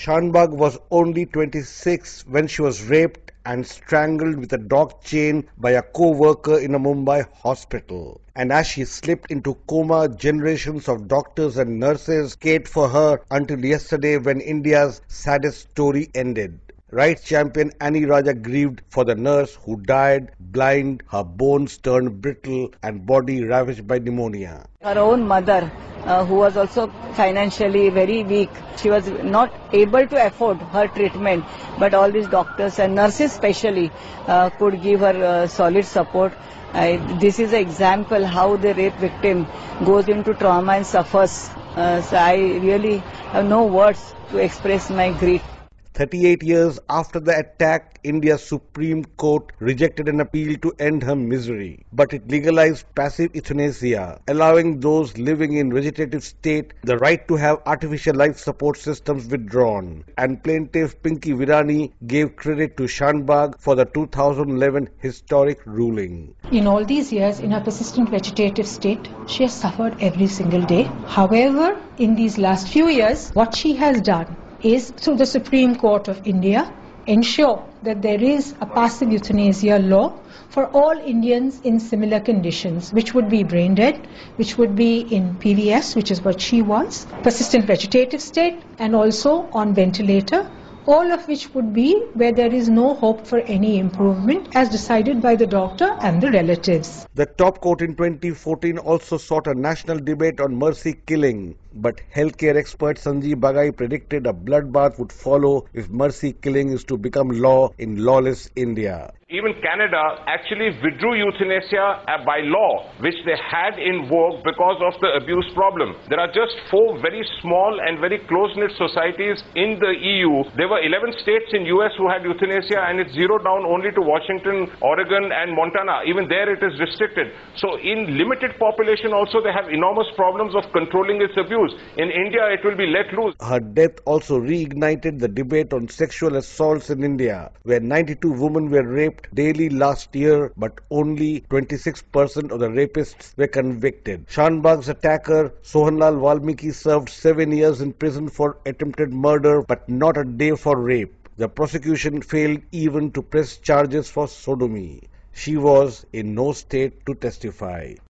Shanbaug was only 26 when she was raped and strangled with a dog chain by a co-worker in a Mumbai hospital. And as she slipped into coma, generations of doctors and nurses cared for her until yesterday when India's saddest story ended. Rights champion Annie Raja grieved for the nurse who died blind, her bones turned brittle, and body ravaged by pneumonia. Her own mother, uh, who was also financially very weak, she was not able to afford her treatment, but all these doctors and nurses, especially, uh, could give her uh, solid support. This is an example how the rape victim goes into trauma and suffers. Uh, so I really have no words to express my grief. 38 years after the attack, India's Supreme Court rejected an appeal to end her misery. But it legalized passive euthanasia, allowing those living in vegetative state the right to have artificial life support systems withdrawn. And plaintiff Pinky Virani gave credit to Shanbaug for the 2011 historic ruling. In all these years, in her persistent vegetative state, she has suffered every single day. However, in these last few years, what she has done is through the Supreme Court of India ensure that there is a passive euthanasia law for all Indians in similar conditions, which would be brain dead, which would be in PVS, which is what she was, persistent vegetative state, and also on ventilator, all of which would be where there is no hope for any improvement as decided by the doctor and the relatives. The top court in 2014 also sought a national debate on mercy killing. But healthcare expert Sanjeev Bagai predicted a bloodbath would follow if mercy killing is to become law in lawless India. Even Canada actually withdrew euthanasia uh, by law, which they had in vogue because of the abuse problem. There are just four very small and very close-knit societies in the EU. There were 11 states in US who had euthanasia and it zeroed down only to Washington, Oregon and Montana. Even there it is restricted. So in limited population also they have enormous problems of controlling its abuse. In India, it will be let loose. Her death also reignited the debate on sexual assaults in India, where 92 women were raped daily last year, but only 26% of the rapists were convicted. Shanbaug's attacker, Sohanlal Valmiki, served seven years in prison for attempted murder, but not a day for rape. The prosecution failed even to press charges for sodomy. She was in no state to testify.